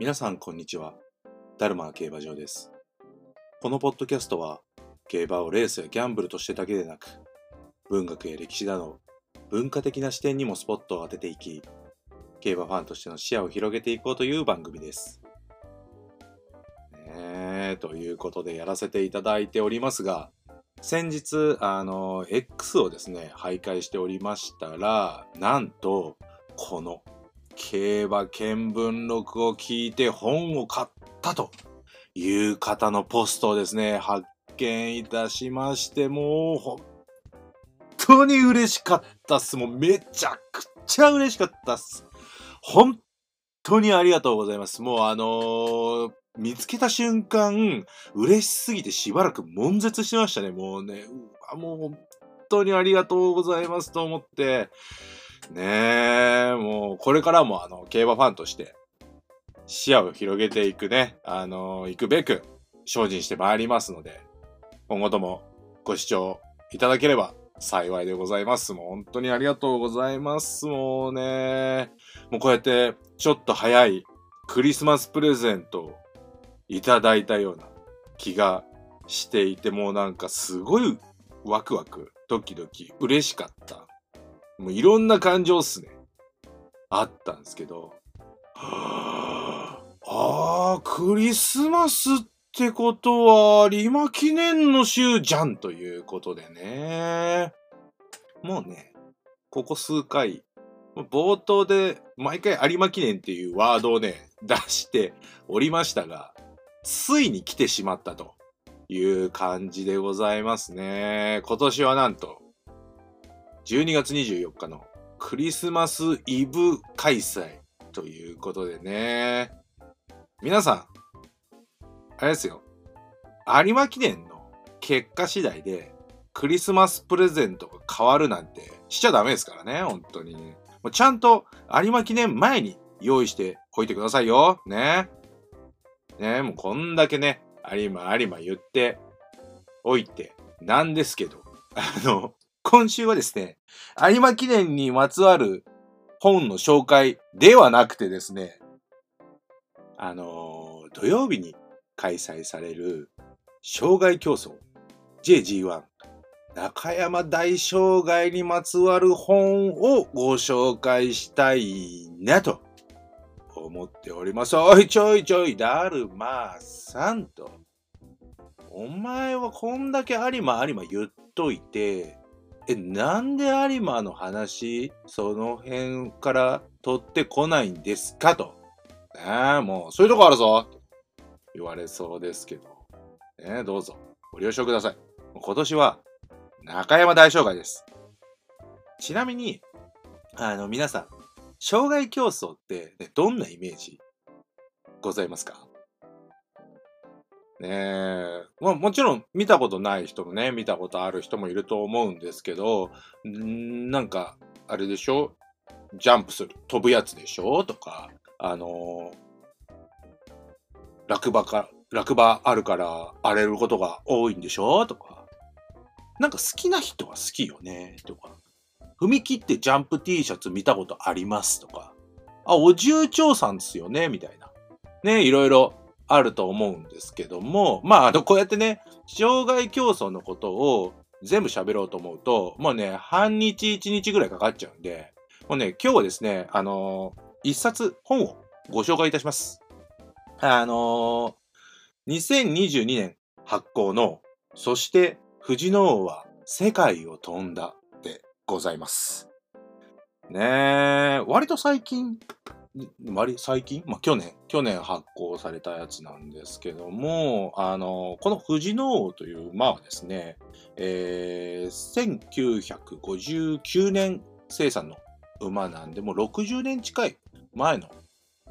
皆さんこんにちは。ダルマ競馬場です。このポッドキャストは、競馬をレースやギャンブルとしてだけでなく、文学や歴史など、文化的な視点にもスポットを当てていき、競馬ファンとしての視野を広げていこうという番組です。ねえ、ということでやらせていただいておりますが、先日、あの、X をですね、徘徊しておりましたら、なんと、この競馬見聞録を聞いて本を買ったという方のポストをですね、発見いたしまして、もう本当に嬉しかったっす。もうめちゃくちゃ嬉しかったっす。本当にありがとうございます。もうあのー見つけた瞬間、嬉しすぎてしばらく悶絶してましたね。もうね、うわもう本当にありがとうございますと思って、ねえ、もうこれからもあの、競馬ファンとして、視野を広げていくね、あの行くべく、精進してまいりますので、今後ともご視聴いただければ幸いでございます。もう本当にありがとうございます。もうね、もうこうやってちょっと早いクリスマスプレゼントをいただいたような気がしていて、もうなんかすごいワクワク、ドキドキ、嬉しかった。もういろんな感情っすね。あったんですけど。はあ、あクリスマスってことは有馬記念の週じゃんということでね。もうね、ここ数回、冒頭で毎回有馬記念っていうワードをね、出しておりましたが、ついに来てしまったという感じでございますね。今年はなんと、12月24日のクリスマスイブ開催ということでね。皆さん、あれですよ。有馬記念の結果次第でクリスマスプレゼントが変わるなんてしちゃダメですからね、本当に。もうちゃんと有馬記念前に用意しておいてくださいよ。ね。ね、もうこんだけね、有馬有馬言っておいてなんですけど、あの、今週はですね、有馬記念にまつわる本の紹介ではなくてですね、あの土曜日に開催される障害競争 JG1 中山大障害にまつわる本をご紹介したいなと思っております。おいちょいちょい、だるまさんと。お前はこんだけ有馬有馬言っといて、え、なんで有馬の話、その辺から取ってこないんですかと。ねえ、もう、そういうとこあるぞ言われそうですけど。ねえ、どうぞ、ご了承ください。今年は、中山大障害です。ちなみに、あの、皆さん、障害競争って、ね、どんなイメージございますか？ねえ。まあもちろん見たことない人もね、見たことある人もいると思うんですけど、んなんか、あれでしょ？ジャンプする、飛ぶやつでしょ？とか、あの落馬か、落馬あるから荒れることが多いんでしょ？とか、なんか好きな人は好きよね？とか、踏み切ってジャンプ T シャツ見たことあります？とか、あ、お重長さんですよね？みたいな。ね、いろいろあると思うんですけども、まあ、あの、こうやってね、障害競争のことを全部喋ろうと思うと、もうね、半日一日ぐらいかかっちゃうんで、もうね、今日はですね、あのー一冊本をご紹介いたします。あのー2022年発行の、そして藤の王は世界を飛んだでございます。ねえ、割と最近、割最近？まあ、去年、去年発行されたやつなんですけども、あの、この藤の王という馬はですね、えー、1959年生産の馬なんで、もう60年近い前の、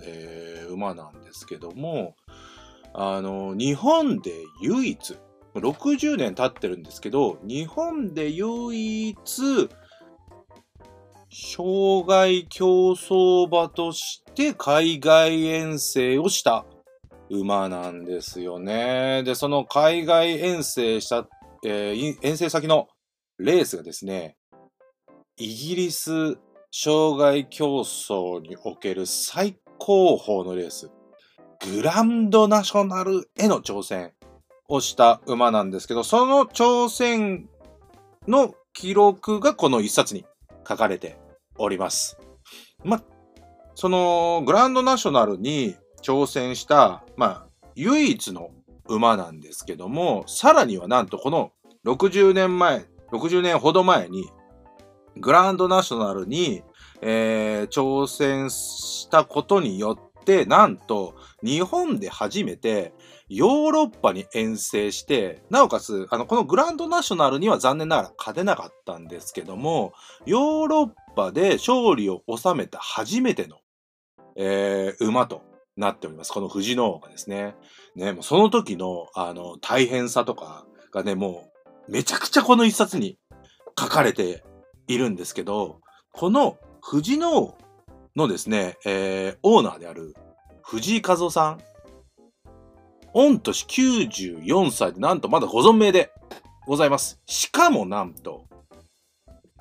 えー馬なんですけども、あの、日本で唯一、60年経ってるんですけど、日本で唯一、障害競走馬として海外遠征をした馬なんですよね。で、その海外遠征した、えー遠征先のレースがですね、イギリス障害競争における最高峰のレース、グランドナショナルへの挑戦をした馬なんですけど、その挑戦の記録がこの一冊に書かれております。ま、そのグランドナショナルに挑戦した、まあ、唯一の馬なんですけども、さらにはなんとこの60年前、60年ほど前に、グランドナショナルに、えー、挑戦したことによって、なんと日本で初めてヨーロッパに遠征して、なおかつ、あの、このグランドナショナルには残念ながら勝てなかったんですけども、ヨーロッパで勝利を収めた初めての、えー、馬となっております。この藤の王がですね。ね、もうその時の、あの、大変さとかがね、もう、めちゃくちゃこの一冊に書かれているんですけど、この藤の王のですね、えー、オーナーである藤井和夫さん御年94歳でなんとまだご存命でございます。しかもなんと、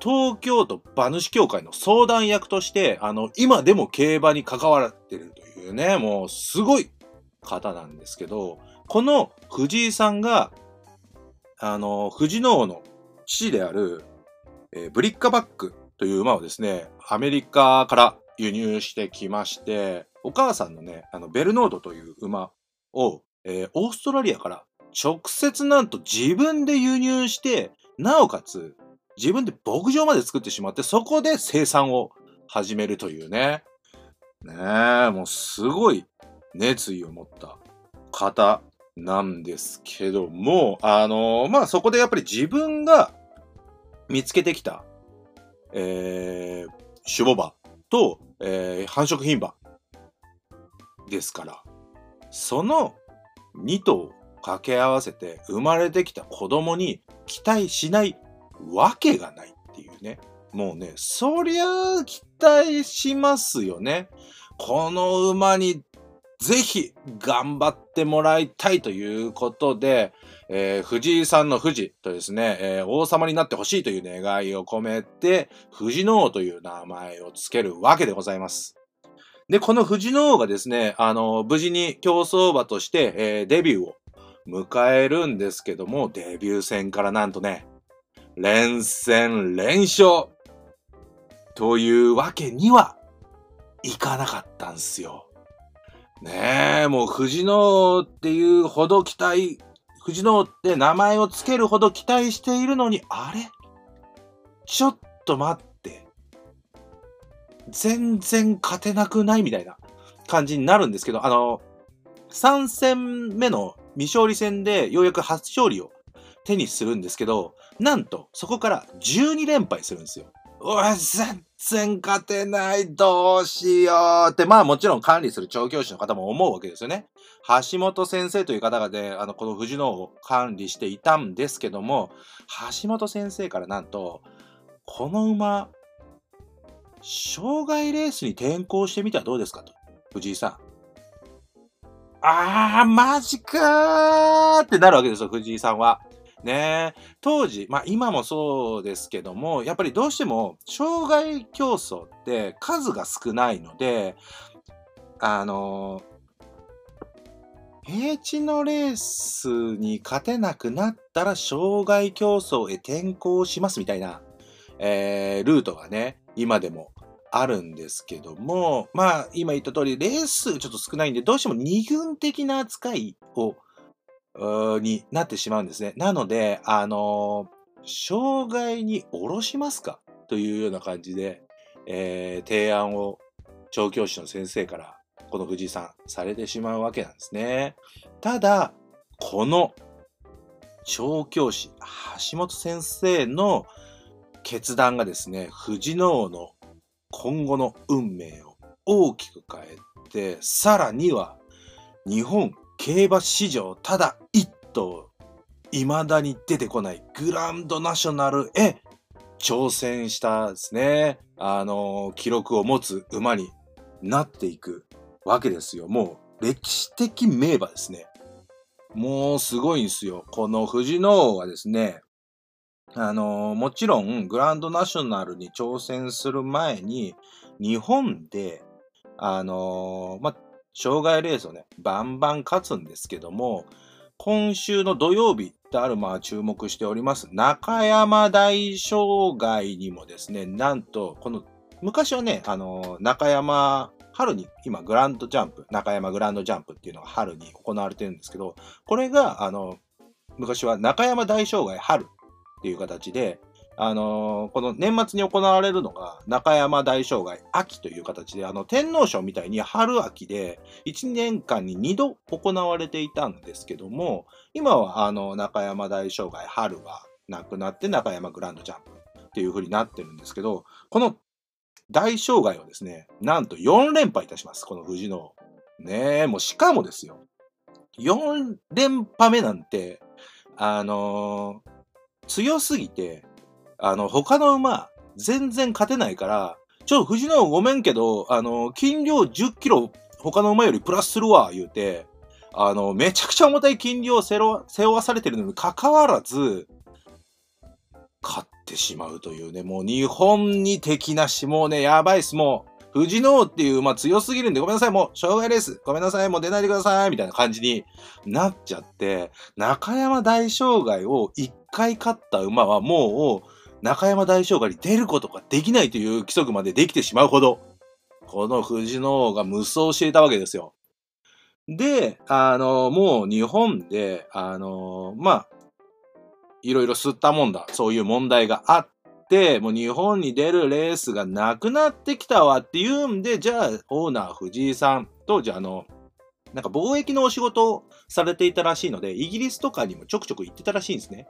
東京都馬主協会の相談役として、あの、今でも競馬に関わってるというね、もうすごい方なんですけど、この藤井さんが、あの、藤野王の父である、えー、ブリッカバックという馬をですね、アメリカから輸入してきまして、お母さんのね、あの、ベルノードという馬を、えー、オーストラリアから直接なんと自分で輸入して、なおかつ自分で牧場まで作ってしまって、そこで生産を始めるというね。ねえ、もうすごい熱意を持った方なんですけども、あのー、まあ、そこでやっぱり自分が見つけてきた、えー、種母馬と、えー、繁殖牝馬ですから、その2頭掛け合わせて生まれてきた子供に期待しないわけがないっていうね。もうね、そりゃあ期待しますよね。この馬にぜひ頑張ってもらいたいということで、えー、藤井さんの富士とですね、えー、王様になってほしいという願いを込めて、藤の王という名前を付けるわけでございます。で、この藤の王がですね、あの、無事に競走馬として、えー、デビューを迎えるんですけども、デビュー戦からなんとね、連戦連勝というわけにはいかなかったんすよ。ねえ、もう藤野っていうほど期待、藤野って名前を付けるほど期待しているのに、あれ？ちょっと待って。全然勝てなくないみたいな感じになるんですけど、あの、3戦目の未勝利戦でようやく初勝利を手にするんですけど、なんとそこから12連敗するんですよ。うわ、全然勝てない、どうしようって、まあもちろん管理する調教師の方も思うわけですよね。橋本先生という方がね、あの、この藤野を管理していたんですけども、橋本先生からなんと、この馬、障害レースに転向してみてはどうですかと。藤井さん。あー、マジかーってなるわけですよ、藤井さんは。ね当時、まあ今もそうですけども、やっぱりどうしても、障害競争って数が少ないので、あの平地のレースに勝てなくなったら障害競争へ転向しますみたいな、えー、ルートがね、今でもあるんですけども、まあ、今言った通り、レースちょっと少ないんで、どうしても二軍的な扱いを、になってしまうんですね。なので、あのー、障害に下ろしますか？というような感じで、えー、提案を調教師の先生からこの藤井さんされてしまうわけなんですね。ただ、この調教師橋本先生の決断がですね、藤野王の今後の運命を大きく変えて、さらには日本競馬史上ただ一頭、未だに出てこないグランドナショナルへ挑戦したですね、あの、記録を持つ馬になっていくわけですよ。もう歴史的名馬ですね。もうすごいんですよ。この藤野王はですね、あの、もちろん、グランドナショナルに挑戦する前に、日本で、あの、ま、障害レースをね、バンバン勝つんですけども、今週の土曜日であるまあ注目しております、中山大障害にもですね、なんと、この、昔はね、あの、中山、春に、今、グランドジャンプ、中山グランドジャンプっていうのが春に行われてるんですけど、これが、あの、昔は中山大障害春っていう形で、あのー、この年末に行われるのが中山大障害秋という形で、あの天皇賞みたいに春秋で1年間に2度行われていたんですけども、今はあの中山大障害春はなくなって中山グランドジャンプっていう風になってるんですけど、この大障害をですね、なんと4連覇いたします。この藤野。ねえ、もうしかもですよ。4連覇目なんて、あのー、強すぎて、あの、他の馬、全然勝てないから、ちょ、藤野ごめんけど、あの、斤量10キロ他の馬よりプラスするわ、言うて、あの、めちゃくちゃ重たい斤量を背負わされてるのに関わらず、勝ってしまうというね、もう日本に敵なし、もうね、やばいっす、もう。藤野っていう馬強すぎるんでごめんなさい、もう、障害レース、ごめんなさい、もう出ないでください、みたいな感じになっちゃって、中山大障害を1回勝った馬はもう、中山大将軍に出ることができないという規則までできてしまうほど、この藤野王が無双していたわけですよ。で、あの、もう日本で、あの、まあ、いろいろ吸ったもんだ、そういう問題があって、もう日本に出るレースがなくなってきたわっていうんで、じゃあ、オーナー藤井さんと、じゃあ、あの、なんか貿易のお仕事をされていたらしいので、イギリスとかにもちょくちょく行ってたらしいんですね。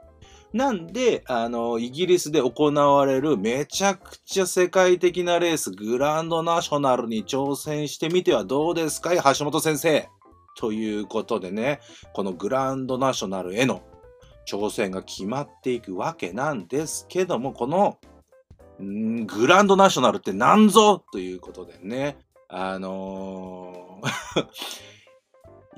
なんで、あの、イギリスで行われるめちゃくちゃ世界的なレース、グランドナショナルに挑戦してみてはどうですかい橋本先生。ということでね、このグランドナショナルへの挑戦が決まっていくわけなんですけども、この、んグランドナショナルって何ぞ？ということでね、あのー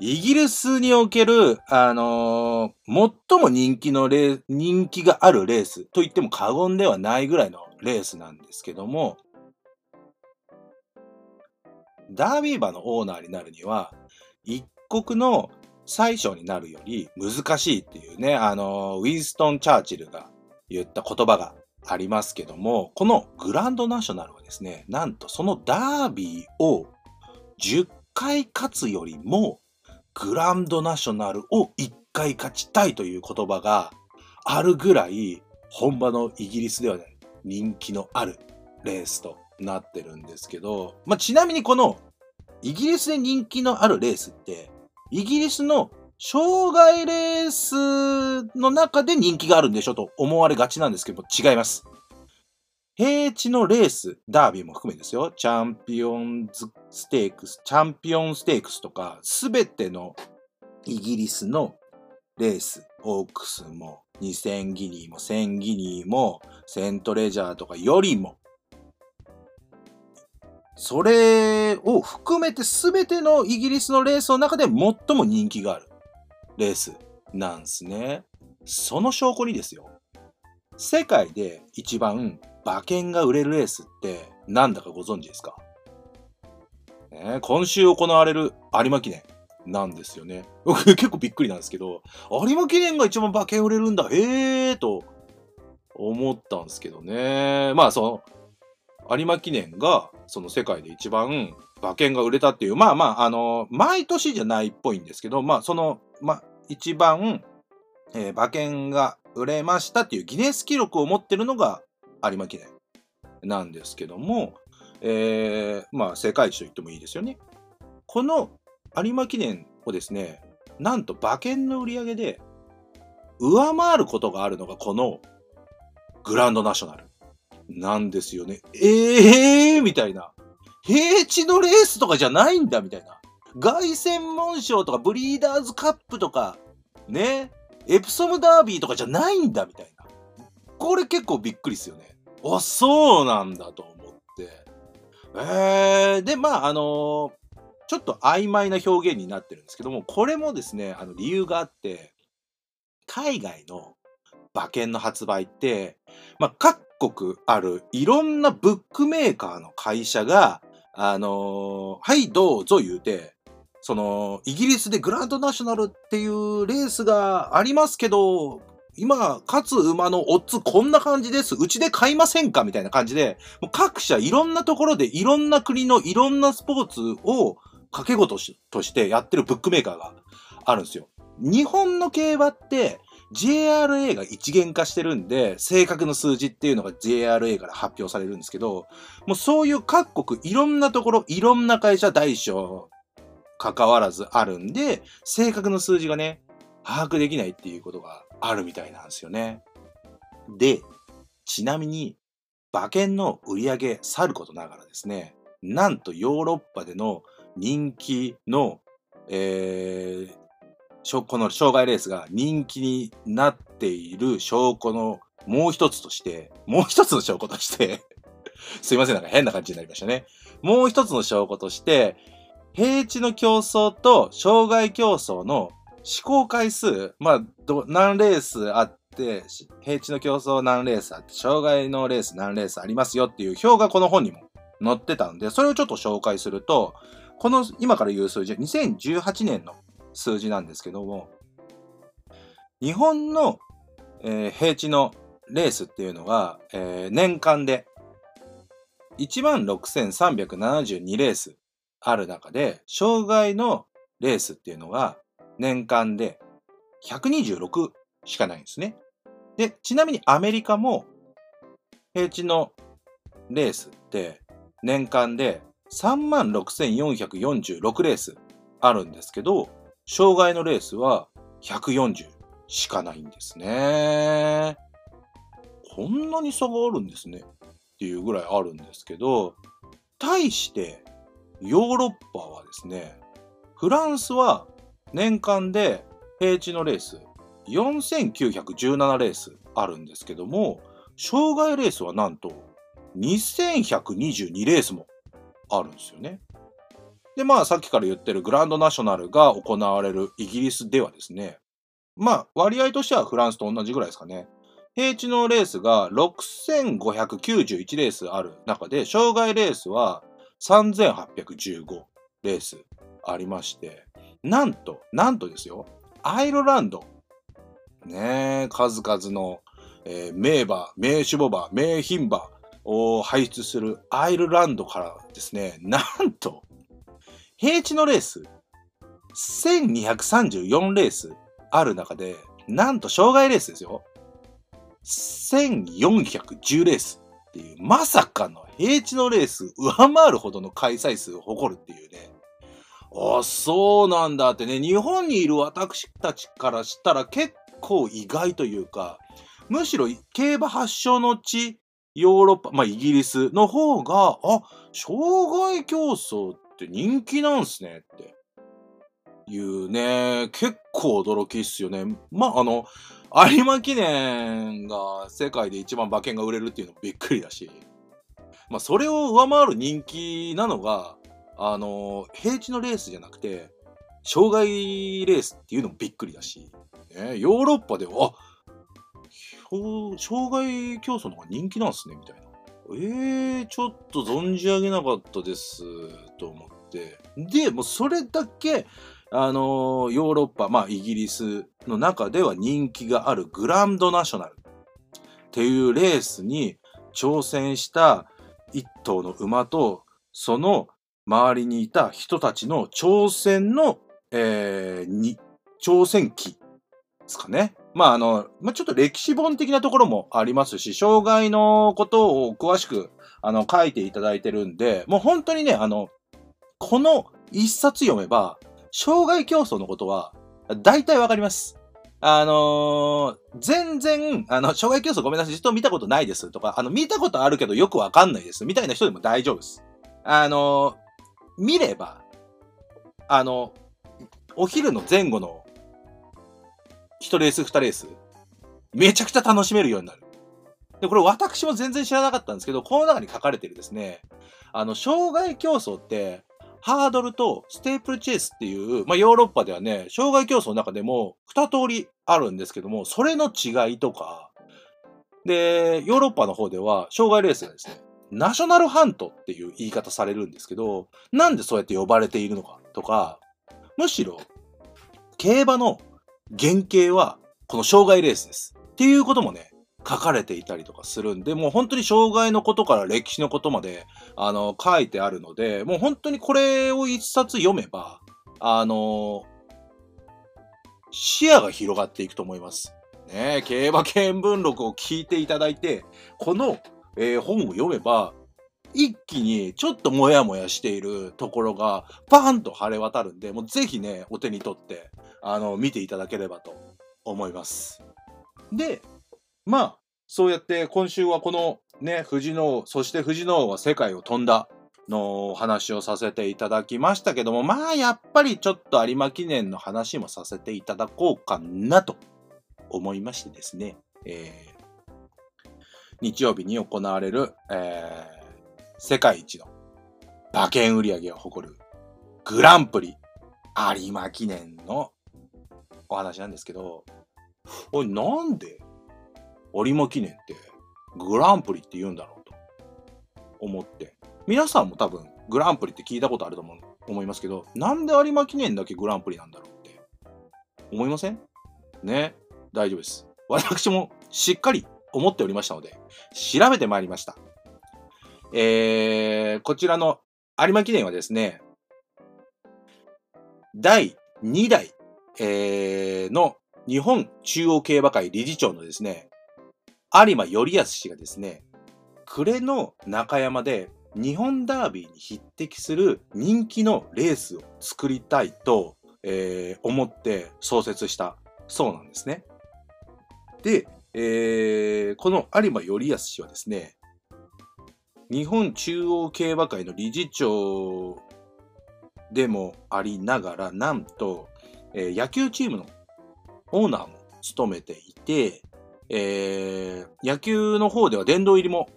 イギリスにおける、あのー、最も人気のレー、人気があるレースと言っても過言ではないぐらいのレースなんですけども、ダービー馬のオーナーになるには、一国の最初になるより難しいっていうね、あのー、ウィンストン・チャーチルが言った言葉がありますけども、このグランドナショナルはですね、なんとそのダービーを10回勝つよりもグランドナショナルを一回勝ちたいという言葉があるぐらい本場のイギリスではね、人気のあるレースとなってるんですけど、まあ、ちなみにこのイギリスで人気のあるレースって、イギリスの障害レースの中で人気があるんでしょと思われがちなんですけど違います。平地のレース、ダービーも含めですよ。チャンピオンズステークス、チャンピオンステークスとか、すべてのイギリスのレース、オークスも、2000ギニーも、1000ギニーも、セントレジャーとかよりも、それを含めてすべてのイギリスのレースの中で最も人気があるレースなんですね。その証拠にですよ。世界で一番馬券が売れるレースって何だかご存知ですか、ね、今週行われる有馬記念なんですよね。僕結構びっくりなんですけど、有馬記念が一番馬券売れるんだ、へえーと思ったんですけどね。まあその、有馬記念がその世界で一番馬券が売れたっていう、まあまあ、あの、毎年じゃないっぽいんですけど、まあその、まあ一番、えー、馬券が売れましたっていうギネス記録を持ってるのが有馬記念なんですけども、えー、まあ世界一と言ってもいいですよね。この有馬記念をですね、なんと馬券の売り上げで上回ることがあるのがこのグランドナショナルなんですよね。ええー、みたいな。平地のレースとかじゃないんだみたいな。凱旋門賞とかブリーダーズカップとか、ね、エプソムダービーとかじゃないんだみたいな。これ結構びっくりっすよね。あ、そうなんだと思って。えー、で、まあ、あの、ちょっと曖昧な表現になってるんですけども、これもですね、あの理由があって、海外の馬券の発売って、まあ、各国あるいろんなブックメーカーの会社が、あの、はい、どうぞ言うて、その、イギリスでグランドナショナルっていうレースがありますけど、今、勝つ馬のオッズこんな感じです。うちで買いませんか？みたいな感じで、もう各社いろんなところでいろんな国のいろんなスポーツを掛け事としてやってるブックメーカーがあるんですよ。日本の競馬って JRA が一元化してるんで、正確な数字っていうのが JRA から発表されるんですけど、もうそういう各国いろんなところ、いろんな会社大小関わらずあるんで、正確な数字がね、把握できないっていうことがあるみたいなんですよね。で、ちなみに、馬券の売り上げ去ることながらですね、なんとヨーロッパでの人気の、えー、この障害レースが人気になっている証拠のもう一つとして、もう一つの証拠として すいません、なんか変な感じになりましたね。もう一つの証拠として、平地の競争と障害競争の試行回数、まあ、ど、何レースあって、平地の競争何レースあって、障害のレース何レースありますよっていう表がこの本にも載ってたんで、それをちょっと紹介すると、この今から言う数字、2018年の数字なんですけども、日本の、えー、平地のレースっていうのが、えー、年間で16,372レースある中で、障害のレースっていうのが年間で126しかないんですね。で、ちなみにアメリカも平地のレースって年間で36,446レースあるんですけど、障害のレースは140しかないんですね。こんなに差があるんですね。っていうぐらいあるんですけど、対してヨーロッパはですね、フランスは年間で平地のレース4917レースあるんですけども、障害レースはなんと2122レースもあるんですよね。で、まあさっきから言ってるグランドナショナルが行われるイギリスではですね、まあ割合としてはフランスと同じぐらいですかね。平地のレースが6591レースある中で、障害レースは3815レースありまして、なんと、なんとですよ、アイルランド、ねえ数々の、えー、名馬、名守護馬、名牝馬を輩出するアイルランドからですね、なんと、平地のレース、1234レースある中で、なんと障害レースですよ。1410レースっていう、まさかの平地のレース上回るほどの開催数を誇るっていうね。あ、そうなんだってね、日本にいる私たちからしたら結構意外というか、むしろ競馬発祥の地、ヨーロッパ、まあイギリスの方が、あ、障害競争って人気なんすねって。いうね、結構驚きっすよね。まああの、有馬記念が世界で一番馬券が売れるっていうのもびっくりだし、まあそれを上回る人気なのが、あの、平地のレースじゃなくて、障害レースっていうのもびっくりだし、ね、ヨーロッパでは、障害競争の方が人気なんすね、みたいな。えー、ちょっと存じ上げなかったです、と思って。で、もうそれだけ、あのヨーロッパ、まあイギリスの中では人気があるグランドナショナルっていうレースに挑戦した一頭の馬と、その周りにいた人たちの挑戦の、えー、に、挑戦期ですかね。まあ、あの、まあ、ちょっと歴史本的なところもありますし、障害のことを詳しく、あの、書いていただいてるんで、もう本当にね、あの、この一冊読めば、障害競争のことは、大体わかります。あのー、全然、あの、障害競争ごめんなさい、実は見たことないですとか、あの、見たことあるけどよくわかんないです、みたいな人でも大丈夫です。あの、見れば、あの、お昼の前後の1レース2レース、めちゃくちゃ楽しめるようになる。で、これ私も全然知らなかったんですけど、この中に書かれてるですね、あの、障害競争って、ハードルとステープルチェイスっていう、まあ、ヨーロッパではね、障害競争の中でも2通りあるんですけども、それの違いとか、で、ヨーロッパの方では、障害レースがですね、ナショナルハントっていう言い方されるんですけど、なんでそうやって呼ばれているのかとか、むしろ、競馬の原型はこの障害レースです。っていうこともね、書かれていたりとかするんで、もう本当に障害のことから歴史のことまで、あの、書いてあるので、もう本当にこれを一冊読めば、あの、視野が広がっていくと思います。ね競馬見聞録を聞いていただいて、この、えー、本を読めば、一気にちょっとモヤモヤしているところがパーンと晴れ渡るんで、もうぜひね、お手に取って、あの、見ていただければと思います。で、まあ、そうやって今週はこのね、藤野、そして藤野は世界を飛んだの話をさせていただきましたけども、まあ、やっぱりちょっと有馬記念の話もさせていただこうかなと思いましてですね、えー、日曜日に行われる、えー、世界一の馬券売り上げを誇るグランプリ有馬記念のお話なんですけど、おい、なんで有馬記念ってグランプリって言うんだろうと思って。皆さんも多分グランプリって聞いたことあると思う思いますけど、なんで有馬記念だけグランプリなんだろうって思いません？ね。大丈夫です。私もしっかり思っておりましたので、調べてまいりました。えー、こちらの有馬記念はですね、第2代、えー、の日本中央競馬会理事長のですね、有馬頼康氏がですね、暮れの中山で日本ダービーに匹敵する人気のレースを作りたいと、えー、思って創設したそうなんですね。で、えー、この有馬頼康氏はですね、日本中央競馬会の理事長でもありながら、なんと、えー、野球チームのオーナーも務めていて、えー、野球の方では殿堂入りも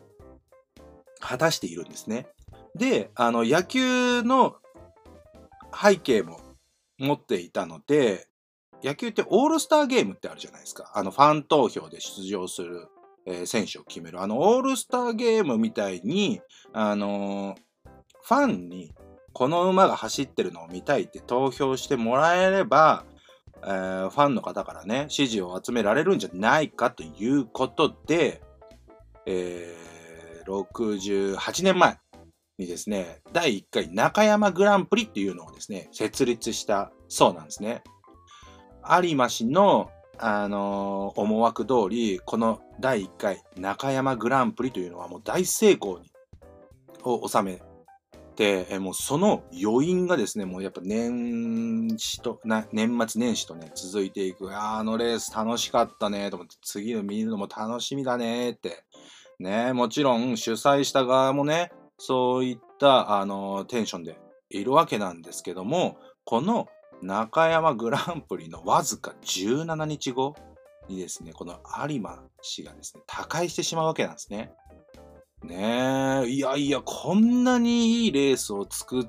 果たしているんですね。で、あの、野球の背景も持っていたので、野球ってオールスターゲームってあるじゃないですか。あの、ファン投票で出場する、えー、選手を決める。あの、オールスターゲームみたいに、あのー、ファンにこの馬が走ってるのを見たいって投票してもらえれば、えー、ファンの方からね、支持を集められるんじゃないかということで、えー、68年前にですね、第1回中山グランプリっていうのをですね、設立したそうなんですね。有馬氏の、あのー、思惑通り、この第1回中山グランプリというのはもう大成功にを収めて、えもうその余韻がですね、もうやっぱ年始と、な年末年始とね、続いていく。あのレース楽しかったね、と思って、次の見るのも楽しみだね、って。ね、もちろん主催した側もね、そういった、あの、テンションでいるわけなんですけども、この中山グランプリのわずか17日後にですね、この有馬氏がですね、他界してしまうわけなんですね。ねえ、いやいや、こんなにいいレースを作っ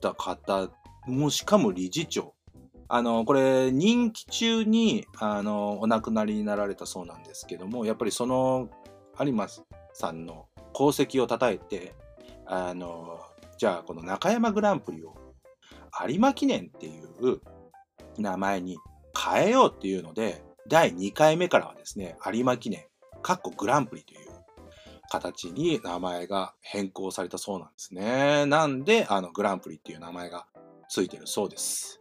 た方、もしかも理事長。あの、これ、任期中に、あの、お亡くなりになられたそうなんですけども、やっぱりその、有馬さんの功績を称えて、あの、じゃあ、この中山グランプリを有馬記念っていう名前に変えようっていうので、第2回目からはですね、有馬記念、かっこグランプリという形に名前が変更されたそうなんですね。なんで、あの、グランプリっていう名前がついてるそうです。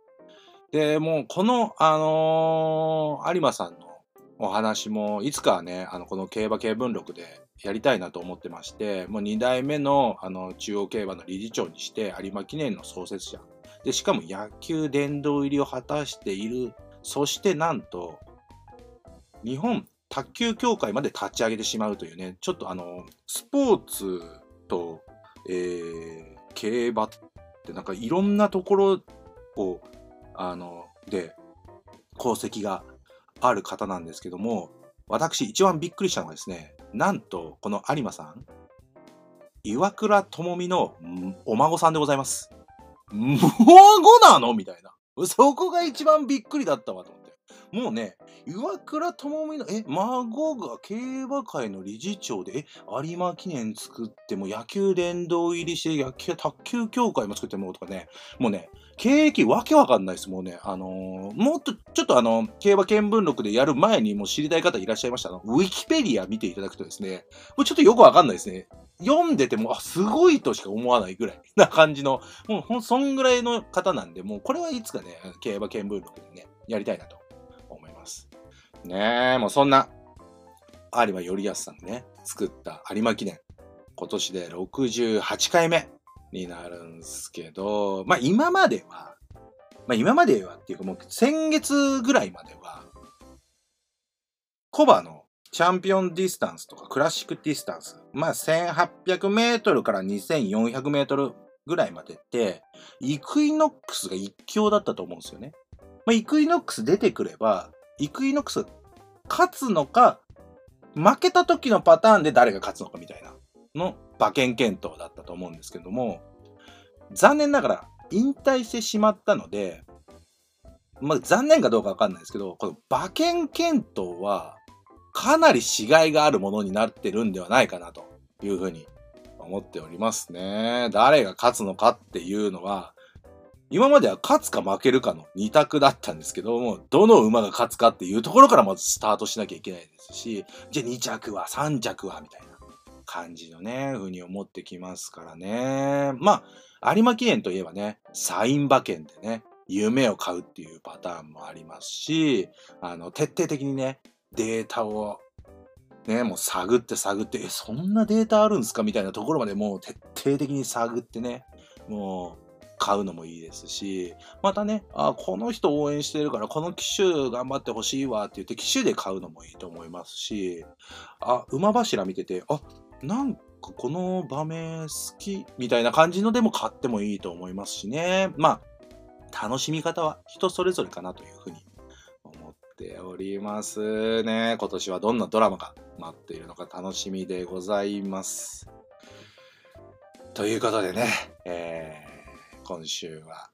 で、もうこの、あのー、有馬さんのお話も、いつかはね、あの、この競馬系文録でやりたいなと思ってまして、もう2代目の、あの、中央競馬の理事長にして、有馬記念の創設者。で、しかも野球殿堂入りを果たしている。そしてなんと、日本卓球協会まで立ち上げてしまうというね、ちょっとあの、スポーツと、えー、競馬ってなんかいろんなところを、あの、で、功績がある方なんですけども、私一番びっくりしたのはですね、なんとこの有馬さん、岩倉智美のお孫さんでございます。もう孫なの？みたいな。そこが一番びっくりだったわと思って。もうね、岩倉智美の、え、孫が競馬界の理事長で、え、有馬記念作っても野球殿堂入りして、野球、卓球協会も作ってもとかね、もうね、経歴わけわかんないです。もうね、あのー、もっと、ちょっとあの、競馬見聞録でやる前にもう知りたい方いらっしゃいましたの。ウィキペディア見ていただくとですね、もうちょっとよくわかんないですね。読んでても、あ、すごいとしか思わないぐらいな感じの、もうほん、そんぐらいの方なんで、もうこれはいつかね、競馬見聞録でね、やりたいなと思います。ねえ、もうそんな、有馬頼康さんがね、作った有馬記念。今年で68回目になるんですけど、まあ今までは、まあ今まではっていうかもう先月ぐらいまでは、古馬のチャンピオンディスタンスとかクラシックディスタンス、まあ1800メートルから2400メートルぐらいまでって、イクイノックスが一強だったと思うんですよね。まあイクイノックス出てくれば、イクイノックス勝つのか、負けた時のパターンで誰が勝つのかみたいなの馬券検討だったと思うんですけども、残念ながら引退してしまったので、まあ、残念かどうかわかんないですけど、この馬券検討はかなり死骸があるものになってるんではないかなというふうに思っておりますね。誰が勝つのかっていうのは、今までは勝つか負けるかの2択だったんですけども、どの馬が勝つかっていうところからまずスタートしなきゃいけないですし、じゃあ2着は3着はみたいな感じのね、風に思ってきますからね。まあ、有馬記念といえばね、サイン馬券でね、夢を買うっていうパターンもありますし、あの、徹底的にね、データをね、もう探って探って、え、そんなデータあるんですか？みたいなところまでもう徹底的に探ってね、もう買うのもいいですし、またね、あ、この人応援してるから、この機種頑張ってほしいわって言って機種で買うのもいいと思いますし、あ、馬柱見てて、あ、なんかこの場面好きみたいな感じのでも買ってもいいと思いますしね。まあ、楽しみ方は人それぞれかなというふうにっておりますね。今年はどんなドラマが待っているのか楽しみでございます。ということでね、えー、今週は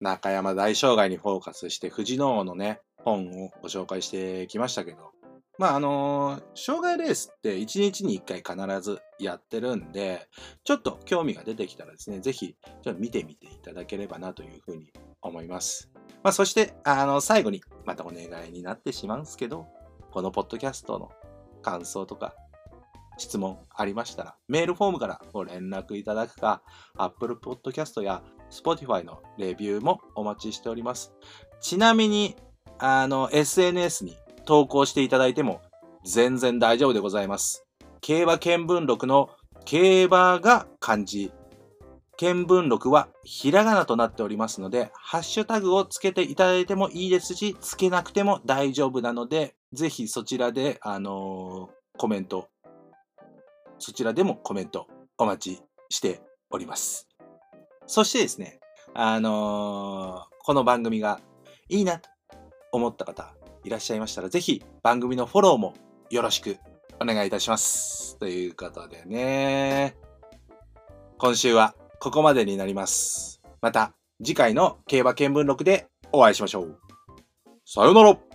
中山大障害にフォーカスして藤野王のね、本をご紹介してきましたけど、まああのー、障害レースって1日に1回必ずやってるんで、ちょっと興味が出てきたらですね、ぜひちょっと見てみていただければなというふうに思います。まあそして、あの、最後にまたお願いになってしまうんですけど、このポッドキャストの感想とか質問ありましたら、メールフォームからご連絡いただくか、Apple Podcast や Spotify のレビューもお待ちしております。ちなみに、あの、SNS に投稿していただいても全然大丈夫でございます。競馬見聞録の競馬が漢字。見聞録はひらがなとなっておりますので、ハッシュタグをつけてい。ただい。てもい。い。ですし、つけなくても大丈夫なので、ぜひそちらで、あのー、コメント、そちらでもコメントお待ちしております。そしてですね、あのー、この番組がい。い。なと思った方、い。らっしゃい。ましたら、ぜひ番組のフォローもよろしくお願い。い。たします。とい。うことでね、今週はここまでになります。また次回の競馬見聞録でお会いしましょう。さよなら